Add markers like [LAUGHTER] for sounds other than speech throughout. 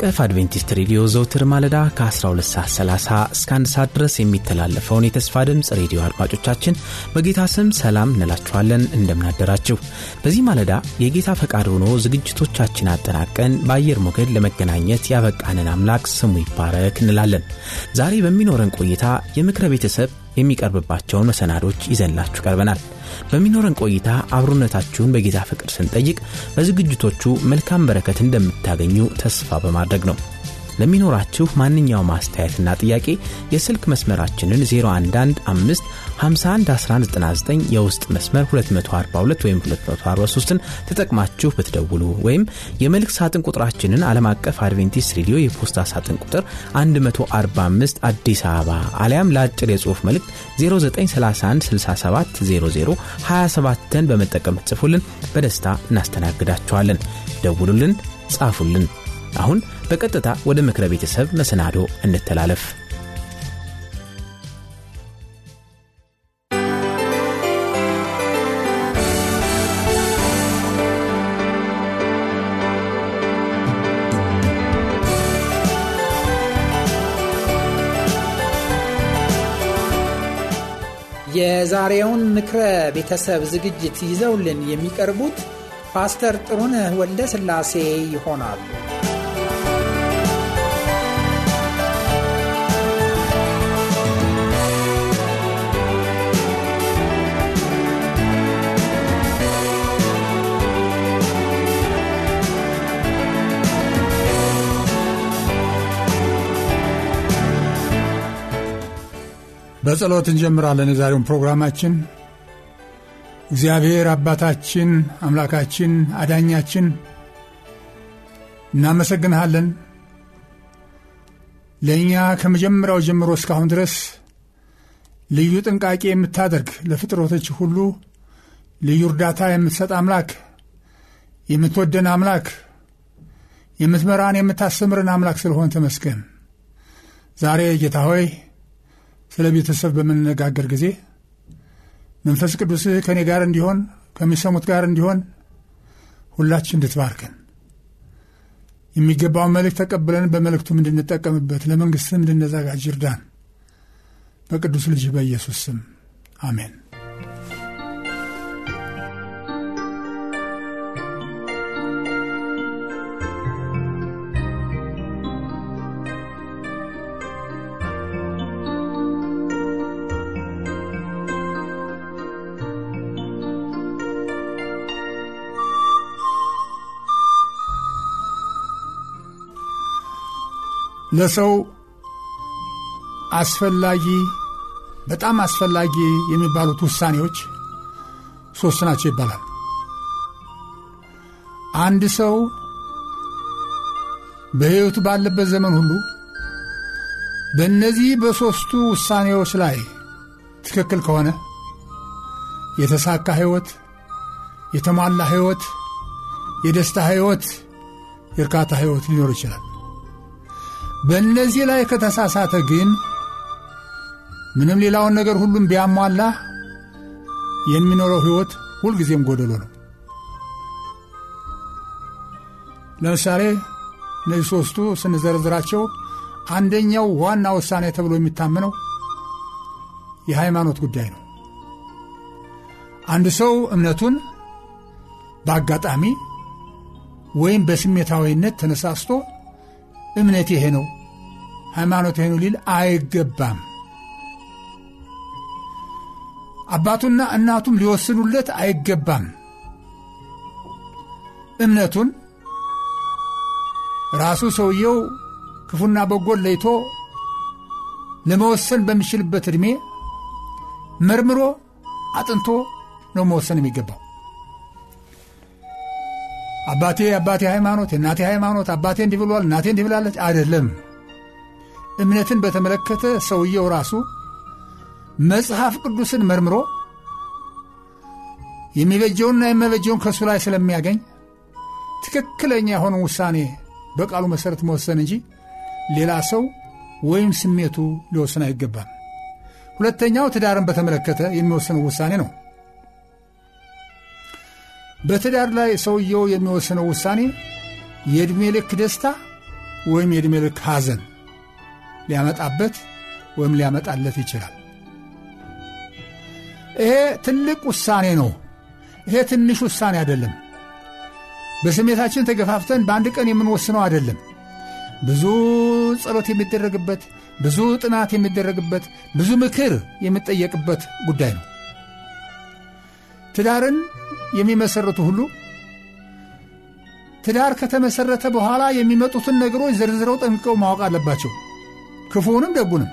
አቀፍ አድቬንቲስት ሬዲዮ ዘውትር ማለዳ ከ1230 እስከ 1 ሰዓት ድረስ የሚተላለፈውን የተስፋ ድምፅ ሬዲዮ አድማጮቻችን በጌታ ስም ሰላም እንላችኋለን። እንደምናደራችሁ። በዚህ ማለዳ የጌታ ፈቃድ ሆኖ ዝግጅቶቻችን አጠናቀን በአየር ሞገድ ለመገናኘት ያበቃንን አምላክ ስሙ ይባረክ እንላለን። ዛሬ በሚኖረን ቆይታ የምክረ ቤተሰብ የሚቀርብባቸውን መሰናዶች ይዘንላችሁ ቀርበናል። በሚኖረን ቆይታ አብሮነታችሁን በጌታ ፍቅር ስንጠይቅ በዝግጅቶቹ መልካም በረከት እንደምታገኙ ተስፋ በማድረግ ነው። ለሚኖራችሁ ማንኛውም አስተያየትና ጥያቄ የስልክ መስመራችንን 0115511199 የውስጥ መስመር 242 ወይም 243ን ተጠቅማችሁ ብትደውሉ ወይም የመልእክት ሳጥን ቁጥራችንን ዓለም አቀፍ አድቬንቲስት ሬዲዮ የፖስታ ሳጥን ቁጥር 145 አዲስ አበባ አሊያም ለአጭር የጽሑፍ መልእክት 0931670027ን በመጠቀም ትጽፉልን በደስታ እናስተናግዳችኋለን። ደውሉልን፣ ጻፉልን። አሁን በቀጥታ ወደ ምክረ ቤተሰብ መሰናዶ እንተላለፍ። የዛሬውን ምክረ ቤተሰብ ዝግጅት ይዘውልን የሚቀርቡት ፓስተር ጥሩነህ ወልደ ሥላሴ ይሆናሉ። በጸሎት እንጀምራለን የዛሬውን ፕሮግራማችን። እግዚአብሔር አባታችን፣ አምላካችን፣ አዳኛችን እናመሰግንሃለን። ለእኛ ከመጀመሪያው ጀምሮ እስካሁን ድረስ ልዩ ጥንቃቄ የምታደርግ ለፍጥረቶች ሁሉ ልዩ እርዳታ የምትሰጥ አምላክ፣ የምትወደን አምላክ፣ የምትመራን የምታስተምርን አምላክ ስለሆን ተመስገን። ዛሬ ጌታ ሆይ ስለ ቤተሰብ በምንነጋገር ጊዜ መንፈስ ቅዱስህ ከእኔ ጋር እንዲሆን ከሚሰሙት ጋር እንዲሆን ሁላችን እንድትባርከን የሚገባውን መልእክት ተቀብለን በመልእክቱም እንድንጠቀምበት ለመንግሥትም እንድንዘጋጅ እርዳን። በቅዱስ ልጅ በኢየሱስ ስም አሜን። ለሰው አስፈላጊ በጣም አስፈላጊ የሚባሉት ውሳኔዎች ሦስት ናቸው ይባላል። አንድ ሰው በሕይወቱ ባለበት ዘመን ሁሉ በእነዚህ በሦስቱ ውሳኔዎች ላይ ትክክል ከሆነ የተሳካ ሕይወት፣ የተሟላ ሕይወት፣ የደስታ ሕይወት፣ የእርካታ ሕይወት ሊኖር ይችላል። በእነዚህ ላይ ከተሳሳተ ግን ምንም ሌላውን ነገር ሁሉም ቢያሟላ የሚኖረው ሕይወት ሁልጊዜም ጎደሎ ነው። ለምሳሌ እነዚህ ሦስቱ ስንዘረዝራቸው አንደኛው ዋና ውሳኔ ተብሎ የሚታመነው የሃይማኖት ጉዳይ ነው። አንድ ሰው እምነቱን በአጋጣሚ ወይም በስሜታዊነት ተነሳስቶ እምነት ይሄ ነው፣ ሃይማኖት ይሄ ሊል አይገባም። አባቱና እናቱም ሊወስኑለት አይገባም። እምነቱን ራሱ ሰውየው ክፉና በጎን ለይቶ ለመወሰን በሚችልበት ዕድሜ መርምሮ አጥንቶ ነው መወሰን የሚገባው። አባቴ አባቴ ሃይማኖት የእናቴ ሃይማኖት አባቴ እንዲህ ብሏል እናቴ እንዲህ ብላለች አይደለም። እምነትን በተመለከተ ሰውየው ራሱ መጽሐፍ ቅዱስን መርምሮ የሚበጀውንና የማይበጀውን ከእሱ ላይ ስለሚያገኝ ትክክለኛ የሆነ ውሳኔ በቃሉ መሠረት መወሰን እንጂ ሌላ ሰው ወይም ስሜቱ ሊወስን አይገባም። ሁለተኛው ትዳርን በተመለከተ የሚወስነው ውሳኔ ነው። በትዳር ላይ ሰውየው የሚወስነው ውሳኔ የዕድሜ ልክ ደስታ ወይም የዕድሜ ልክ ሐዘን ሊያመጣበት ወይም ሊያመጣለት ይችላል። ይሄ ትልቅ ውሳኔ ነው። ይሄ ትንሽ ውሳኔ አይደለም። በስሜታችን ተገፋፍተን በአንድ ቀን የምንወስነው አይደለም። ብዙ ጸሎት የሚደረግበት፣ ብዙ ጥናት የሚደረግበት፣ ብዙ ምክር የሚጠየቅበት ጉዳይ ነው። ትዳርን የሚመሰርቱ ሁሉ ትዳር ከተመሰረተ በኋላ የሚመጡትን ነገሮች ዘርዝረው ጠንቅቀው ማወቅ አለባቸው፣ ክፉውንም ደጉንም።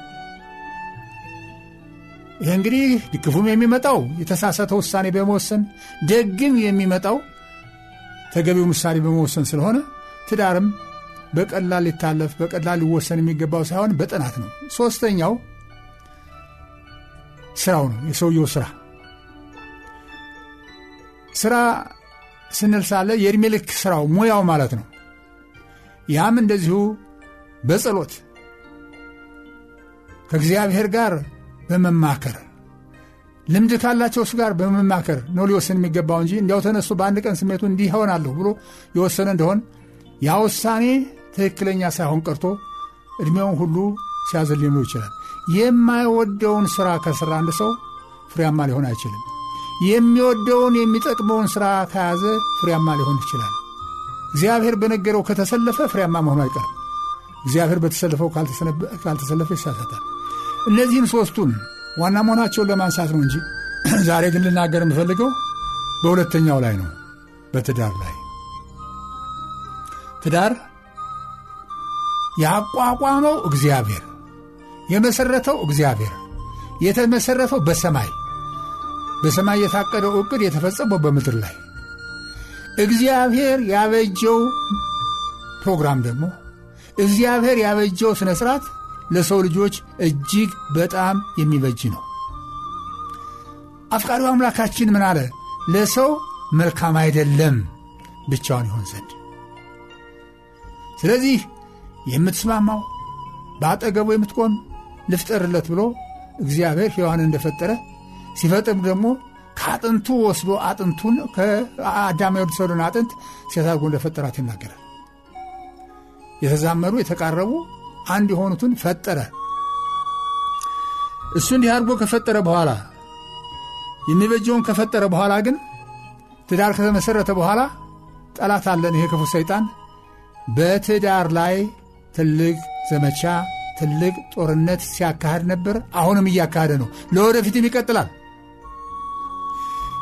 ይህ እንግዲህ ክፉም የሚመጣው የተሳሳተ ውሳኔ በመወሰን ደግም የሚመጣው ተገቢውን ውሳኔ በመወሰን ስለሆነ ትዳርም በቀላል ሊታለፍ በቀላል ሊወሰን የሚገባው ሳይሆን በጥናት ነው። ሦስተኛው ስራው ነው፣ የሰውየው ስራ ስራ ስንል ሳለ የዕድሜ ልክ ስራው ሙያው ማለት ነው። ያም እንደዚሁ በጸሎት ከእግዚአብሔር ጋር በመማከር ልምድ ካላቸው እሱ ጋር በመማከር ነው ሊወስን የሚገባው እንጂ እንዲያው ተነሱ በአንድ ቀን ስሜቱ እንዲህ ይሆናለሁ ብሎ የወሰነ እንደሆን ያ ውሳኔ ትክክለኛ ሳይሆን ቀርቶ ዕድሜውን ሁሉ ሲያዘል ሊኖር ይችላል። የማይወደውን ሥራ ከሥራ አንድ ሰው ፍሬያማ ሊሆን አይችልም። የሚወደውን የሚጠቅመውን ሥራ ከያዘ ፍሬያማ ሊሆን ይችላል። እግዚአብሔር በነገረው ከተሰለፈ ፍሬያማ መሆኑ አይቀርም። እግዚአብሔር በተሰለፈው ካልተሰለፈ ይሳሳታል። እነዚህን ሦስቱን ዋና መሆናቸውን ለማንሳት ነው እንጂ [CLEARS THROAT] ዛሬ ግን ልናገር የምፈልገው በሁለተኛው ላይ ነው፣ በትዳር ላይ ትዳር ያቋቋመው እግዚአብሔር፣ የመሠረተው እግዚአብሔር፣ የተመሠረተው በሰማይ በሰማይ የታቀደው ዕቅድ የተፈጸመው በምድር ላይ እግዚአብሔር ያበጀው ፕሮግራም ደግሞ እግዚአብሔር ያበጀው ሥነ ሥርዓት ለሰው ልጆች እጅግ በጣም የሚበጅ ነው። አፍቃሪው አምላካችን ምን አለ? ለሰው መልካም አይደለም ብቻውን ይሆን ዘንድ። ስለዚህ የምትስማማው በአጠገቡ የምትቆም ልፍጠርለት ብሎ እግዚአብሔር ሔዋንን እንደፈጠረ ሲፈጥር ደግሞ ከአጥንቱ ወስዶ አጥንቱን ከአዳም የወሰደውን አጥንት ሴት አድርጎ እንደፈጠራት ይናገራል። የተዛመዱ የተቃረቡ አንድ የሆኑትን ፈጠረ። እሱ እንዲህ አድርጎ ከፈጠረ በኋላ የሚበጀውን ከፈጠረ በኋላ ግን ትዳር ከተመሠረተ በኋላ ጠላት አለን። ይሄ ክፉ ሰይጣን በትዳር ላይ ትልቅ ዘመቻ፣ ትልቅ ጦርነት ሲያካሄድ ነበር። አሁንም እያካሄደ ነው። ለወደፊትም ይቀጥላል።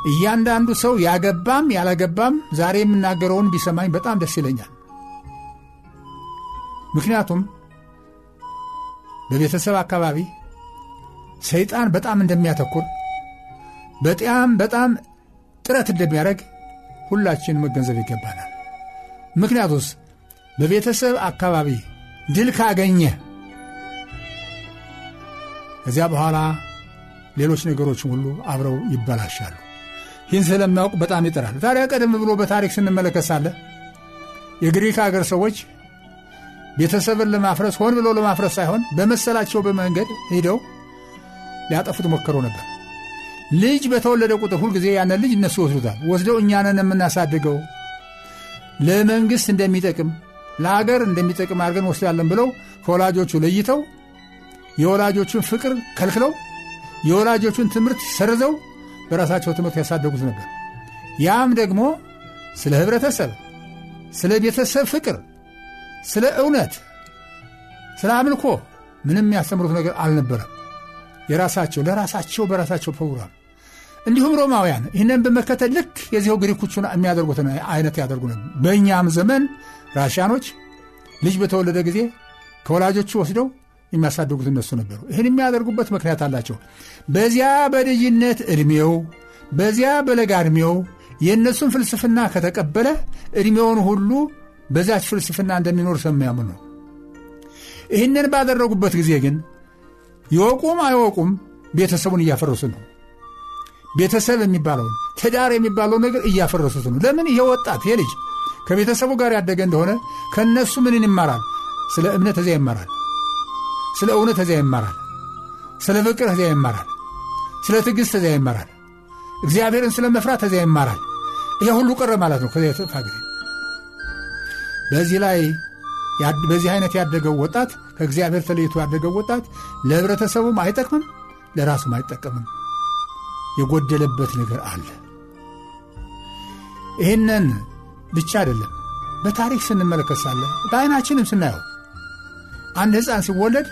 እያንዳንዱ ሰው ያገባም ያላገባም ዛሬ የምናገረውን ቢሰማኝ በጣም ደስ ይለኛል። ምክንያቱም በቤተሰብ አካባቢ ሰይጣን በጣም እንደሚያተኩር በጣም በጣም ጥረት እንደሚያደርግ ሁላችን መገንዘብ ይገባናል። ምክንያቱስ በቤተሰብ አካባቢ ድል ካገኘ ከዚያ በኋላ ሌሎች ነገሮችም ሁሉ አብረው ይበላሻሉ። ይህን ስለሚያውቅ በጣም ይጥራል። ታዲያ ቀደም ብሎ በታሪክ ስንመለከት ሳለ የግሪክ አገር ሰዎች ቤተሰብን ለማፍረስ ሆን ብሎ ለማፍረስ ሳይሆን በመሰላቸው በመንገድ ሄደው ሊያጠፉት ሞከረው ነበር። ልጅ በተወለደ ቁጥር ሁልጊዜ ያንን ልጅ እነሱ ወስዱታል። ወስደው እኛንን የምናሳድገው ለመንግሥት እንደሚጠቅም ለሀገር እንደሚጠቅም አድርገን ወስዳለን ብለው ከወላጆቹ ለይተው የወላጆቹን ፍቅር ከልክለው የወላጆቹን ትምህርት ሰርዘው በራሳቸው ትምህርት ያሳደጉት ነበር። ያም ደግሞ ስለ ኅብረተሰብ፣ ስለ ቤተሰብ ፍቅር፣ ስለ እውነት፣ ስለ አምልኮ ምንም የሚያስተምሩት ነገር አልነበረም። የራሳቸው ለራሳቸው በራሳቸው ፕሮግራም እንዲሁም ሮማውያን ይህንን በመከተል ልክ የዚው ግሪኮቹን የሚያደርጉትን አይነት ያደርጉ ነበር። በእኛም ዘመን ራሽያኖች ልጅ በተወለደ ጊዜ ከወላጆቹ ወስደው የሚያሳድጉት እነሱ ነበሩ። ይህን የሚያደርጉበት ምክንያት አላቸው። በዚያ በልጅነት ዕድሜው በዚያ በለጋ ዕድሜው የእነሱን ፍልስፍና ከተቀበለ ዕድሜውን ሁሉ በዛች ፍልስፍና እንደሚኖር ስለሚያምኑ ነው። ይህንን ባደረጉበት ጊዜ ግን ይወቁም አይወቁም ቤተሰቡን እያፈረሱ ነው። ቤተሰብ የሚባለውን ትዳር የሚባለው ነገር እያፈረሱት ነው። ለምን? ይሄ ወጣት ይሄ ልጅ ከቤተሰቡ ጋር ያደገ እንደሆነ ከእነሱ ምንን ይማራል? ስለ እምነት እዚያ ይማራል። ስለ እውነት እዚያ ይማራል። ስለ ፍቅር እዚያ ይማራል። ስለ ትዕግሥት እዚያ ይማራል። እግዚአብሔርን ስለ መፍራት እዚያ ይማራል። ይሄ ሁሉ ቀረ ማለት ነው። ከዚያ የተፋ ጊዜ በዚህ ላይ በዚህ አይነት ያደገው ወጣት ከእግዚአብሔር ተለይቶ ያደገው ወጣት ለህብረተሰቡም አይጠቅምም፣ ለራሱም አይጠቀምም። የጎደለበት ነገር አለ። ይህንን ብቻ አይደለም፣ በታሪክ ስንመለከት ሳለ በአይናችንም ስናየው አንድ ሕፃን ሲወለድ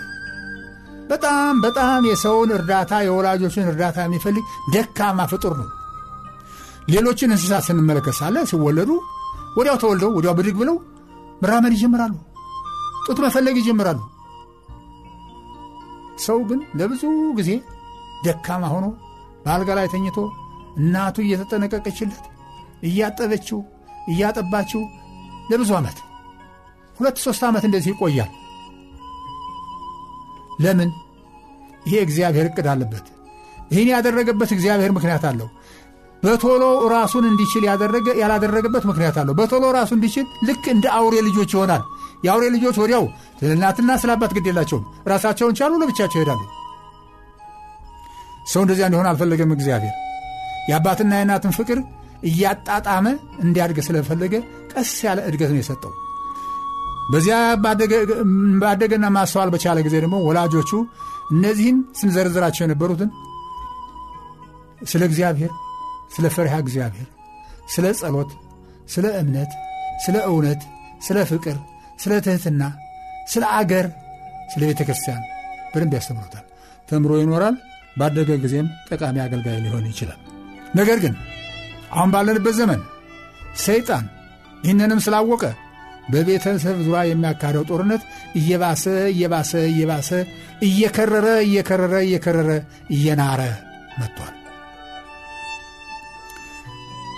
በጣም በጣም የሰውን እርዳታ የወላጆችን እርዳታ የሚፈልግ ደካማ ፍጡር ነው። ሌሎችን እንስሳት ስንመለከት ሳለ ሲወለዱ ወዲያው ተወልደው ወዲያው ብድግ ብለው መራመድ ይጀምራሉ። ጡት መፈለግ ይጀምራሉ። ሰው ግን ለብዙ ጊዜ ደካማ ሆኖ በአልጋ ላይ ተኝቶ እናቱ እየተጠነቀቀችለት እያጠበችው እያጠባችው ለብዙ ዓመት ሁለት ሦስት ዓመት እንደዚህ ይቆያል። ለምን? ይሄ እግዚአብሔር ዕቅድ አለበት። ይህን ያደረገበት እግዚአብሔር ምክንያት አለው። በቶሎ ራሱን እንዲችል ያላደረገበት ምክንያት አለው። በቶሎ ራሱ እንዲችል ልክ እንደ አውሬ ልጆች ይሆናል። የአውሬ ልጆች ወዲያው ስለ እናትና ስለ አባት ግድ የላቸውም። ራሳቸውን ቻሉ፣ ለብቻቸው ይሄዳሉ። ሰው እንደዚያ እንዲሆን አልፈለገም እግዚአብሔር። የአባትና የእናትን ፍቅር እያጣጣመ እንዲያድግ ስለፈለገ ቀስ ያለ እድገት ነው የሰጠው። በዚያ ባደገና ማስተዋል በቻለ ጊዜ ደግሞ ወላጆቹ እነዚህን ስንዘርዝራቸው የነበሩትን ስለ እግዚአብሔር፣ ስለ ፈሪሃ እግዚአብሔር፣ ስለ ጸሎት፣ ስለ እምነት፣ ስለ እውነት፣ ስለ ፍቅር፣ ስለ ትሕትና፣ ስለ አገር፣ ስለ ቤተ ክርስቲያን በደንብ ያስተምሩታል። ተምሮ ይኖራል። ባደገ ጊዜም ጠቃሚ አገልጋይ ሊሆን ይችላል። ነገር ግን አሁን ባለንበት ዘመን ሰይጣን ይህንንም ስላወቀ በቤተሰብ ዙሪያ የሚያካሄደው ጦርነት እየባሰ እየባሰ እየባሰ እየከረረ እየከረረ እየከረረ እየናረ መጥቷል።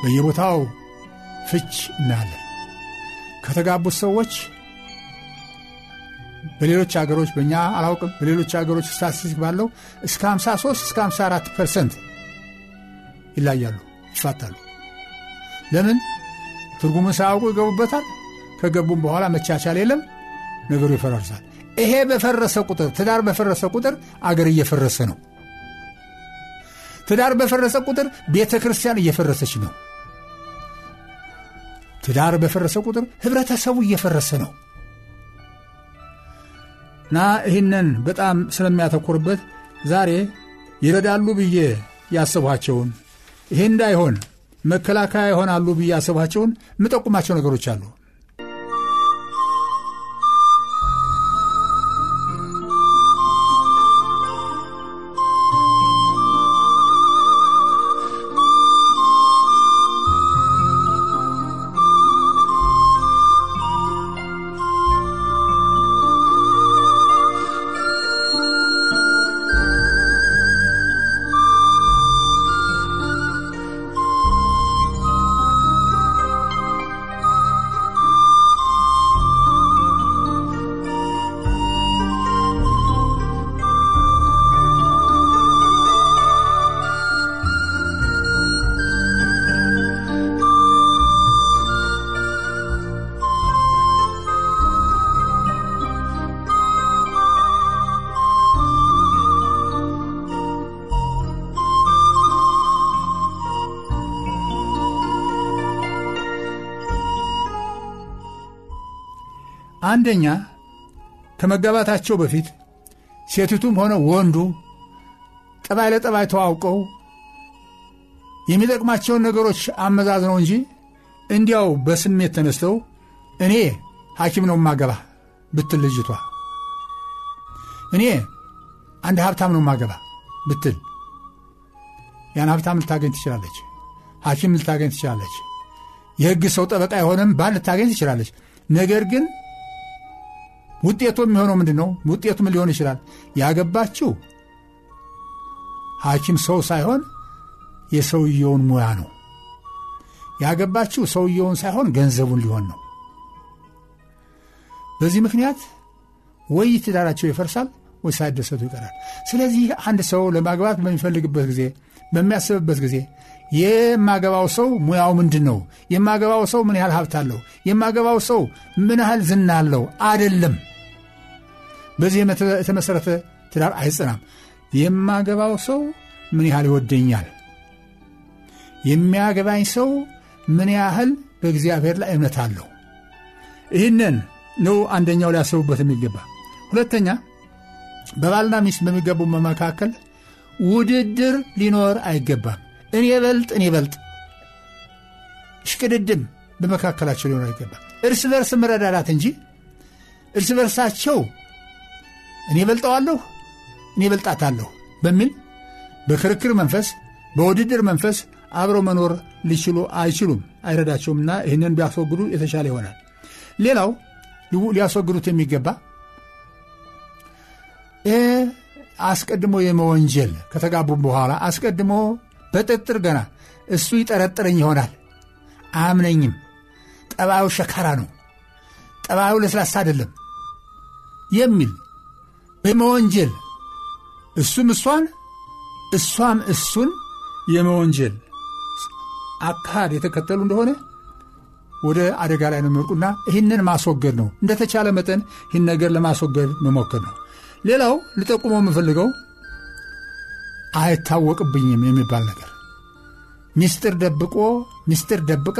በየቦታው ፍች እናያለን። ከተጋቡት ሰዎች በሌሎች ሀገሮች በእኛ አላውቅም፣ በሌሎች ሀገሮች statistic ባለው እስከ 53 እስከ 54 percent ይለያያሉ፣ ይፋታሉ። ለምን? ትርጉሙን ሳያውቁ ይገቡበታል። ከገቡም በኋላ መቻቻል የለም፣ ነገሩ ይፈራርሳል። ይሄ በፈረሰ ቁጥር ትዳር በፈረሰ ቁጥር አገር እየፈረሰ ነው። ትዳር በፈረሰ ቁጥር ቤተ ክርስቲያን እየፈረሰች ነው። ትዳር በፈረሰ ቁጥር ህብረተሰቡ እየፈረሰ ነው። እና ይህንን በጣም ስለሚያተኩርበት ዛሬ ይረዳሉ ብዬ ያስቧቸውን ይሄ እንዳይሆን መከላከያ ይሆናሉ ብዬ ያስቧቸውን የምጠቁማቸው ነገሮች አሉ። አንደኛ ከመጋባታቸው በፊት ሴቲቱም ሆነ ወንዱ ጠባይ ለጠባይ ተዋውቀው የሚጠቅማቸውን ነገሮች አመዛዝነው እንጂ እንዲያው በስሜት ተነስተው እኔ ሐኪም ነው ማገባ ብትል ልጅቷ እኔ አንድ ሀብታም ነው ማገባ ብትል ያን ሀብታም ልታገኝ ትችላለች። ሐኪም ልታገኝ ትችላለች። የሕግ ሰው ጠበቃ የሆነም ባል ልታገኝ ትችላለች። ነገር ግን ውጤቱ የሚሆነው ምንድን ነው? ውጤቱ ምን ሊሆን ይችላል? ያገባችው ሐኪም ሰው ሳይሆን የሰውየውን ሙያ ነው። ያገባችው ሰውየውን ሳይሆን ገንዘቡን ሊሆን ነው። በዚህ ምክንያት ወይ ትዳራቸው ይፈርሳል ወይ ሳይደሰቱ ይቀራል። ስለዚህ አንድ ሰው ለማግባት በሚፈልግበት ጊዜ፣ በሚያስብበት ጊዜ የማገባው ሰው ሙያው ምንድን ነው? የማገባው ሰው ምን ያህል ሀብት አለው? የማገባው ሰው ምን ያህል ዝና አለው? አደለም። በዚህ የተመሠረተ ትዳር አይጽናም። የማገባው ሰው ምን ያህል ይወደኛል? የሚያገባኝ ሰው ምን ያህል በእግዚአብሔር ላይ እምነት አለው? ይህንን ነው አንደኛው ሊያስቡበት የሚገባ። ሁለተኛ በባልና ሚስት በሚገቡ መካከል ውድድር ሊኖር አይገባም። እኔ በልጥ እኔ በልጥ እሽቅድድም በመካከላቸው ሊኖር አይገባም። እርስ በርስ መረዳዳት እንጂ እርስ በርሳቸው እኔ በልጠዋለሁ እኔ በልጣታለሁ በሚል በክርክር መንፈስ በውድድር መንፈስ አብረው መኖር ሊችሉ አይችሉም፣ አይረዳቸውምና ይህንን ቢያስወግዱ የተሻለ ይሆናል። ሌላው ሊያስወግዱት የሚገባ አስቀድሞ የመወንጀል ከተጋቡም በኋላ አስቀድሞ በጥርጥር ገና እሱ ይጠረጥረኝ ይሆናል። አያምነኝም፣ ጠባዩ ሸካራ ነው፣ ጠባዩ ለስላሳ አይደለም የሚል በመወንጀል እሱም እሷን እሷም እሱን የመወንጀል አካሄድ የተከተሉ እንደሆነ ወደ አደጋ ላይ ነው የሚወድቁና ይህንን ማስወገድ ነው። እንደተቻለ መጠን ይህን ነገር ለማስወገድ መሞከር ነው። ሌላው ልጠቁመው የምፈልገው አይታወቅብኝም የሚባል ነገር ሚስጥር ደብቆ ሚስጥር ደብቃ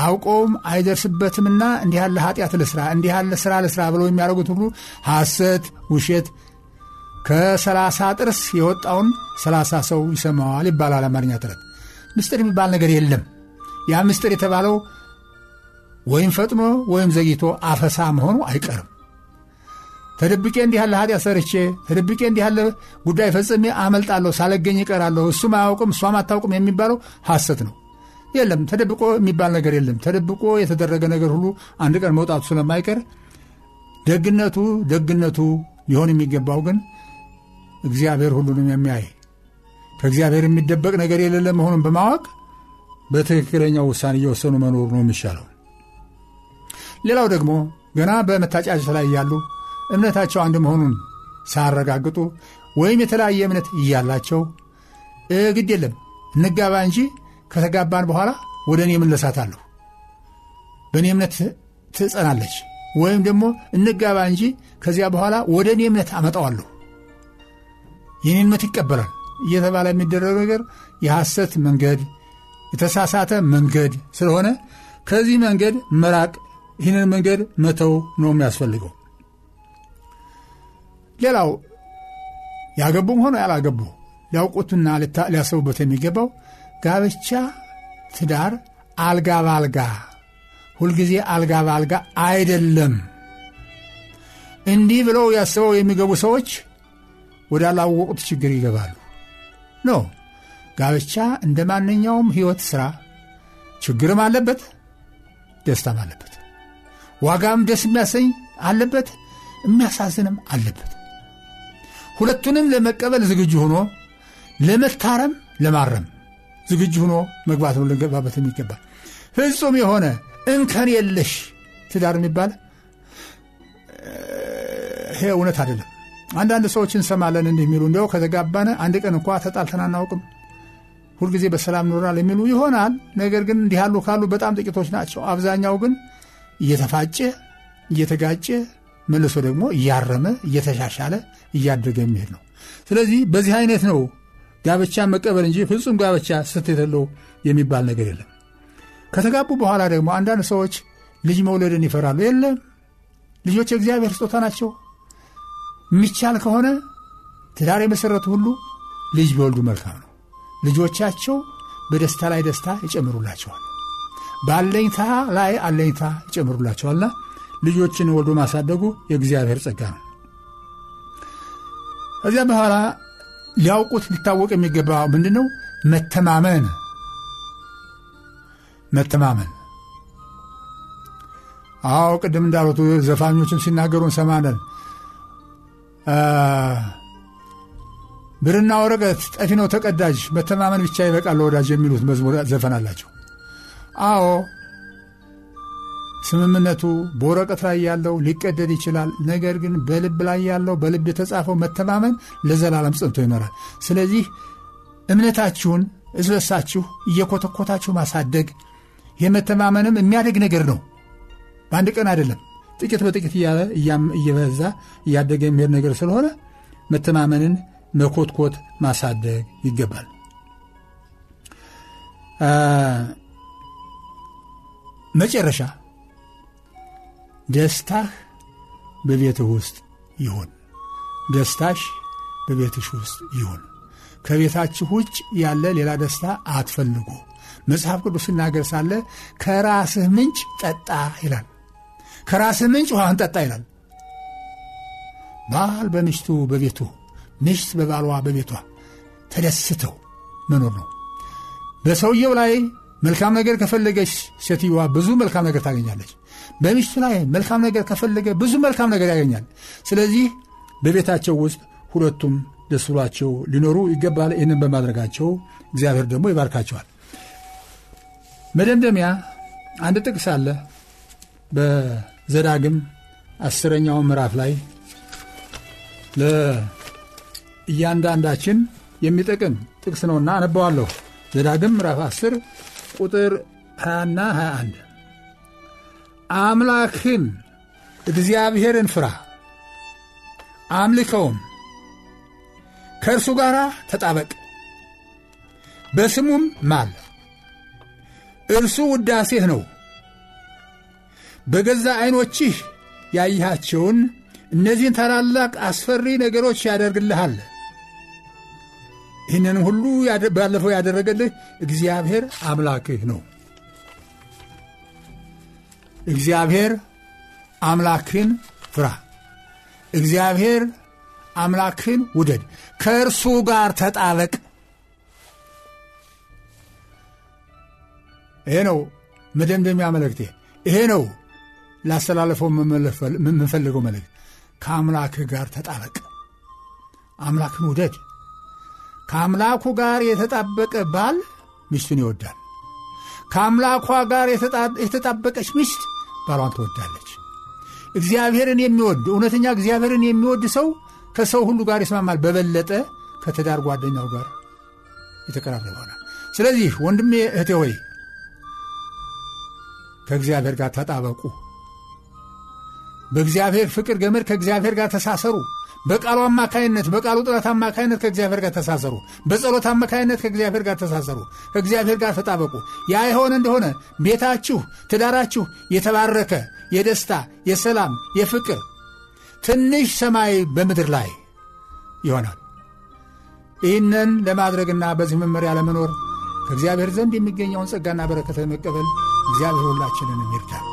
አውቀውም አይደርስበትምና እንዲህ ያለ ኃጢአት ልስራ እንዲህ ያለ ሥራ ልስራ ብለው የሚያደርጉት ሁሉ ሐሰት፣ ውሸት ከሰላሳ ጥርስ የወጣውን ሰላሳ ሰው ይሰማዋል ይባላል አማርኛ ተረት። ምስጢር የሚባል ነገር የለም። ያ ምስጢር የተባለው ወይም ፈጥኖ ወይም ዘግይቶ አፈሳ መሆኑ አይቀርም። ተደብቄ እንዲህ ያለ ኃጢአት ሰርቼ ተደብቄ እንዲህ ያለ ጉዳይ ፈጽሜ አመልጣለሁ፣ ሳለገኝ ይቀራለሁ፣ እሱም አያውቅም እሷም አታውቅም የሚባለው ሐሰት ነው። የለም ተደብቆ የሚባል ነገር የለም። ተደብቆ የተደረገ ነገር ሁሉ አንድ ቀን መውጣቱ ስለማይቀር ደግነቱ ደግነቱ ሊሆን የሚገባው ግን እግዚአብሔር ሁሉንም የሚያይ ከእግዚአብሔር የሚደበቅ ነገር የሌለ መሆኑን በማወቅ በትክክለኛው ውሳኔ እየወሰኑ መኖር ነው የሚሻለው። ሌላው ደግሞ ገና በመታጫጨት ላይ ያሉ እምነታቸው አንድ መሆኑን ሳያረጋግጡ ወይም የተለያየ እምነት እያላቸው ግድ የለም እንጋባ እንጂ ከተጋባን በኋላ ወደ እኔ እመለሳታለሁ፣ በእኔ እምነት ትጸናለች፣ ወይም ደግሞ እንጋባ እንጂ ከዚያ በኋላ ወደ እኔ እምነት አመጣዋለሁ፣ የኔ እምነት ይቀበላል እየተባለ የሚደረግ ነገር የሐሰት መንገድ፣ የተሳሳተ መንገድ ስለሆነ ከዚህ መንገድ መራቅ፣ ይህንን መንገድ መተው ነው የሚያስፈልገው። ሌላው ያገቡም ሆነ ያላገቡ ሊያውቁትና ሊያስቡበት የሚገባው ጋብቻ፣ ትዳር አልጋ ባልጋ ሁልጊዜ አልጋ ባልጋ አይደለም። እንዲህ ብለው ያስበው የሚገቡ ሰዎች ወዳላወቁት ችግር ይገባሉ። ኖ ጋብቻ እንደ ማንኛውም ሕይወት ሥራ ችግርም አለበት፣ ደስታም አለበት። ዋጋም ደስ የሚያሰኝ አለበት፣ የሚያሳዝንም አለበት። ሁለቱንም ለመቀበል ዝግጁ ሆኖ ለመታረም ለማረም ዝግጁ ሆኖ መግባት ነው ልንገባበት የሚገባ ፍጹም የሆነ እንከን የለሽ ትዳር የሚባል ይሄ እውነት አይደለም። አንዳንድ ሰዎች እንሰማለን እንዲህ የሚሉ እንዲያው ከተጋባነ አንድ ቀን እንኳ ተጣልተን አናውቅም፣ ሁልጊዜ በሰላም ኖራል የሚሉ ይሆናል። ነገር ግን እንዲህ ያሉ ካሉ በጣም ጥቂቶች ናቸው። አብዛኛው ግን እየተፋጨ እየተጋጨ መልሶ ደግሞ እያረመ እየተሻሻለ እያደገ የሚሄድ ነው። ስለዚህ በዚህ አይነት ነው ጋብቻ መቀበል እንጂ ፍጹም ጋብቻ ስህተት የለው የሚባል ነገር የለም። ከተጋቡ በኋላ ደግሞ አንዳንድ ሰዎች ልጅ መውለድን ይፈራሉ። የለም ልጆች የእግዚአብሔር ስጦታ ናቸው። የሚቻል ከሆነ ትዳር የመሠረቱ ሁሉ ልጅ ቢወልዱ መልካም ነው። ልጆቻቸው በደስታ ላይ ደስታ ይጨምሩላቸዋል፣ በአለኝታ ላይ አለኝታ ይጨምሩላቸዋልና ልጆችን ወልዶ ማሳደጉ የእግዚአብሔር ጸጋ ነው። ከዚያ በኋላ ሊያውቁት ሊታወቅ የሚገባ ምንድን ነው? መተማመን መተማመን። አዎ ቅድም እንዳሉት ዘፋኞችም ሲናገሩ እንሰማለን። ብርና ወረቀት ጠፊ ነው ተቀዳጅ፣ መተማመን ብቻ ይበቃል ወዳጅ የሚሉት መዝሙር ዘፈን አላቸው። አዎ ስምምነቱ በወረቀት ላይ ያለው ሊቀደድ ይችላል። ነገር ግን በልብ ላይ ያለው በልብ የተጻፈው መተማመን ለዘላለም ጽንቶ ይኖራል። ስለዚህ እምነታችሁን እዝበሳችሁ እየኮተኮታችሁ ማሳደግ ይህ መተማመንም የሚያደግ ነገር ነው። በአንድ ቀን አይደለም፣ ጥቂት በጥቂት እያለ እየበዛ እያደገ የሚሄድ ነገር ስለሆነ መተማመንን መኮትኮት ማሳደግ ይገባል። መጨረሻ ደስታህ በቤትህ ውስጥ ይሁን። ደስታሽ በቤትሽ ውስጥ ይሁን። ከቤታችሁ ውጭ ያለ ሌላ ደስታ አትፈልጉ። መጽሐፍ ቅዱስ ሲናገር ሳለ ከራስህ ምንጭ ጠጣ ይላል። ከራስህ ምንጭ ውሃን ጠጣ ይላል። ባል በምሽቱ በቤቱ ምሽት በባሏ በቤቷ ተደስተው መኖር ነው። በሰውየው ላይ መልካም ነገር ከፈለገች ሴትዮዋ ብዙ መልካም ነገር ታገኛለች። በምሽቱ ላይ መልካም ነገር ከፈለገ ብዙ መልካም ነገር ያገኛል። ስለዚህ በቤታቸው ውስጥ ሁለቱም ደስ ብሏቸው ሊኖሩ ይገባል። ይህንን በማድረጋቸው እግዚአብሔር ደግሞ ይባርካቸዋል። መደምደሚያ አንድ ጥቅስ አለ በዘዳግም አስረኛው ምዕራፍ ላይ ለእያንዳንዳችን የሚጠቅም ጥቅስ ነውና አነበዋለሁ። ዘዳግም ምዕራፍ 10 ቁጥር 20ና 21 አምላክን እግዚአብሔርን ፍራ፣ አምልከውም፣ ከእርሱ ጋር ተጣበቅ፣ በስሙም ማል። እርሱ ውዳሴህ ነው። በገዛ ዐይኖችህ ያይሃቸውን እነዚህን ታላላቅ አስፈሪ ነገሮች ያደርግልሃል። ይህንን ሁሉ ባለፈው ያደረገልህ እግዚአብሔር አምላክህ ነው። እግዚአብሔር አምላክን ፍራ፣ እግዚአብሔር አምላክን ውደድ፣ ከእርሱ ጋር ተጣበቅ። ይሄ ነው መደምደሚያ መልእክቴ። ይሄ ነው ላስተላለፈው የምንፈልገው መልእክት። ከአምላክህ ጋር ተጣበቅ፣ አምላክን ውደድ። ከአምላኩ ጋር የተጣበቀ ባል ሚስቱን ይወዳል። ከአምላኳ ጋር የተጣበቀች ሚስት ባሏን ትወዳለች። እግዚአብሔርን የሚወድ እውነተኛ እግዚአብሔርን የሚወድ ሰው ከሰው ሁሉ ጋር ይስማማል። በበለጠ ከትዳር ጓደኛው ጋር የተቀራረበ ይሆናል። ስለዚህ ወንድሜ እህቴ ሆይ ከእግዚአብሔር ጋር ተጣበቁ። በእግዚአብሔር ፍቅር ገመድ ከእግዚአብሔር ጋር ተሳሰሩ። በቃሉ አማካይነት በቃሉ ጥረት አማካይነት ከእግዚአብሔር ጋር ተሳሰሩ። በጸሎት አማካይነት ከእግዚአብሔር ጋር ተሳሰሩ። ከእግዚአብሔር ጋር ተጣበቁ። ያ የሆነ እንደሆነ ቤታችሁ፣ ትዳራችሁ የተባረከ የደስታ፣ የሰላም፣ የፍቅር ትንሽ ሰማይ በምድር ላይ ይሆናል። ይህንን ለማድረግና በዚህ መመሪያ ለመኖር ከእግዚአብሔር ዘንድ የሚገኘውን ጸጋና በረከት ለመቀበል እግዚአብሔር ሁላችንን ይርዳል።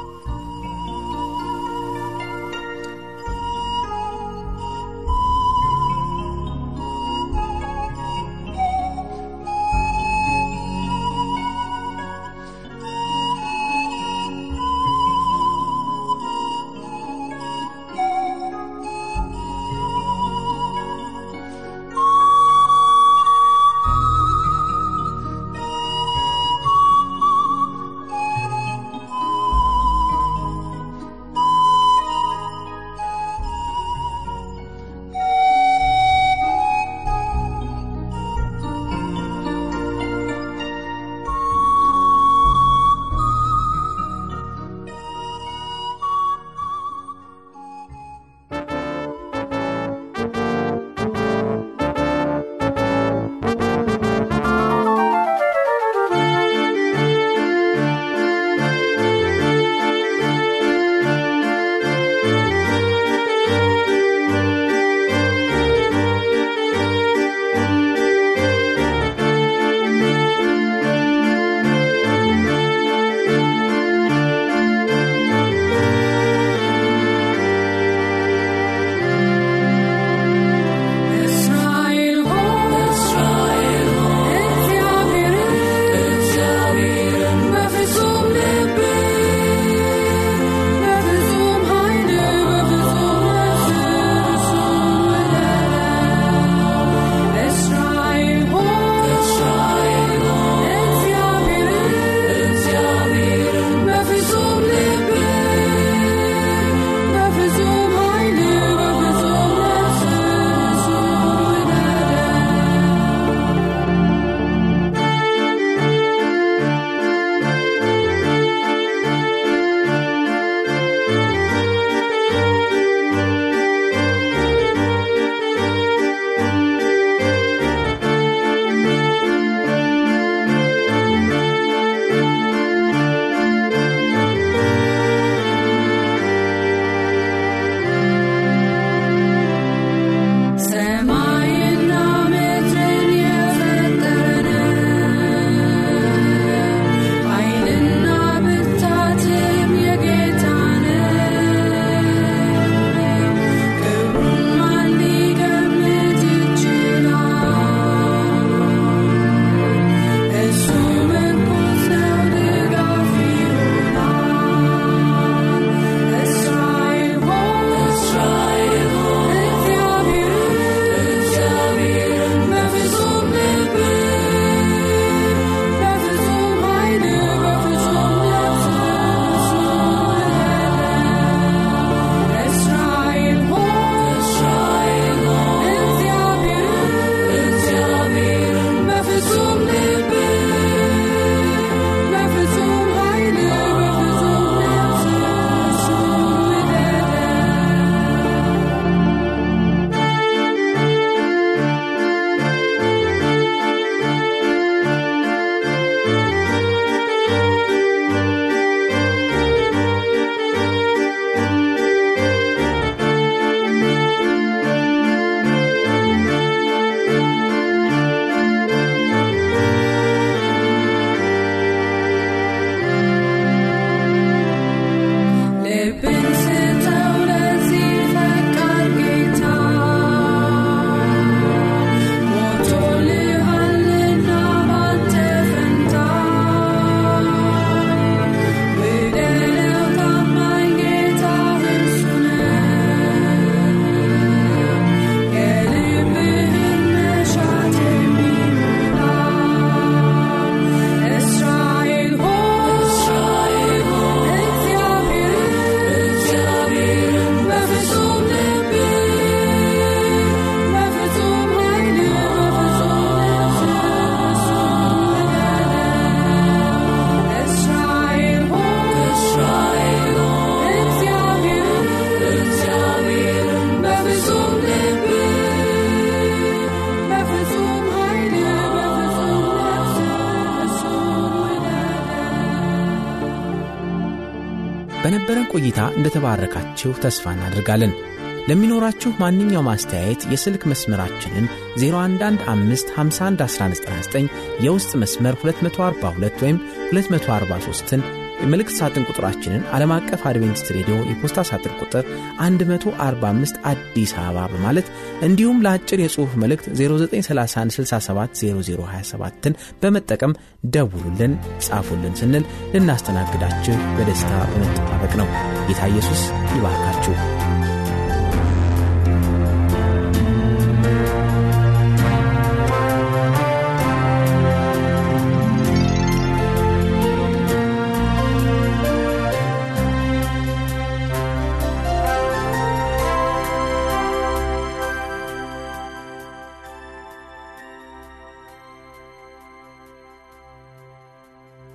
እንደተባረካችሁ ተስፋ እናደርጋለን። ለሚኖራችሁ ማንኛውም አስተያየት የስልክ መስመራችንን 0115511199 የውስጥ መስመር 242 ወይም 243ን የመልእክት ሳጥን ቁጥራችንን ዓለም አቀፍ አድቬንቲስት ሬዲዮ የፖስታ ሳጥን ቁጥር 145 አዲስ አበባ በማለት እንዲሁም ለአጭር የጽሑፍ መልእክት 0931670027ን በመጠቀም ደውሉልን፣ ጻፉልን ስንል ልናስተናግዳችሁ በደስታ በመጠባበቅ ነው። ጌታ ኢየሱስ ይባርካችሁ።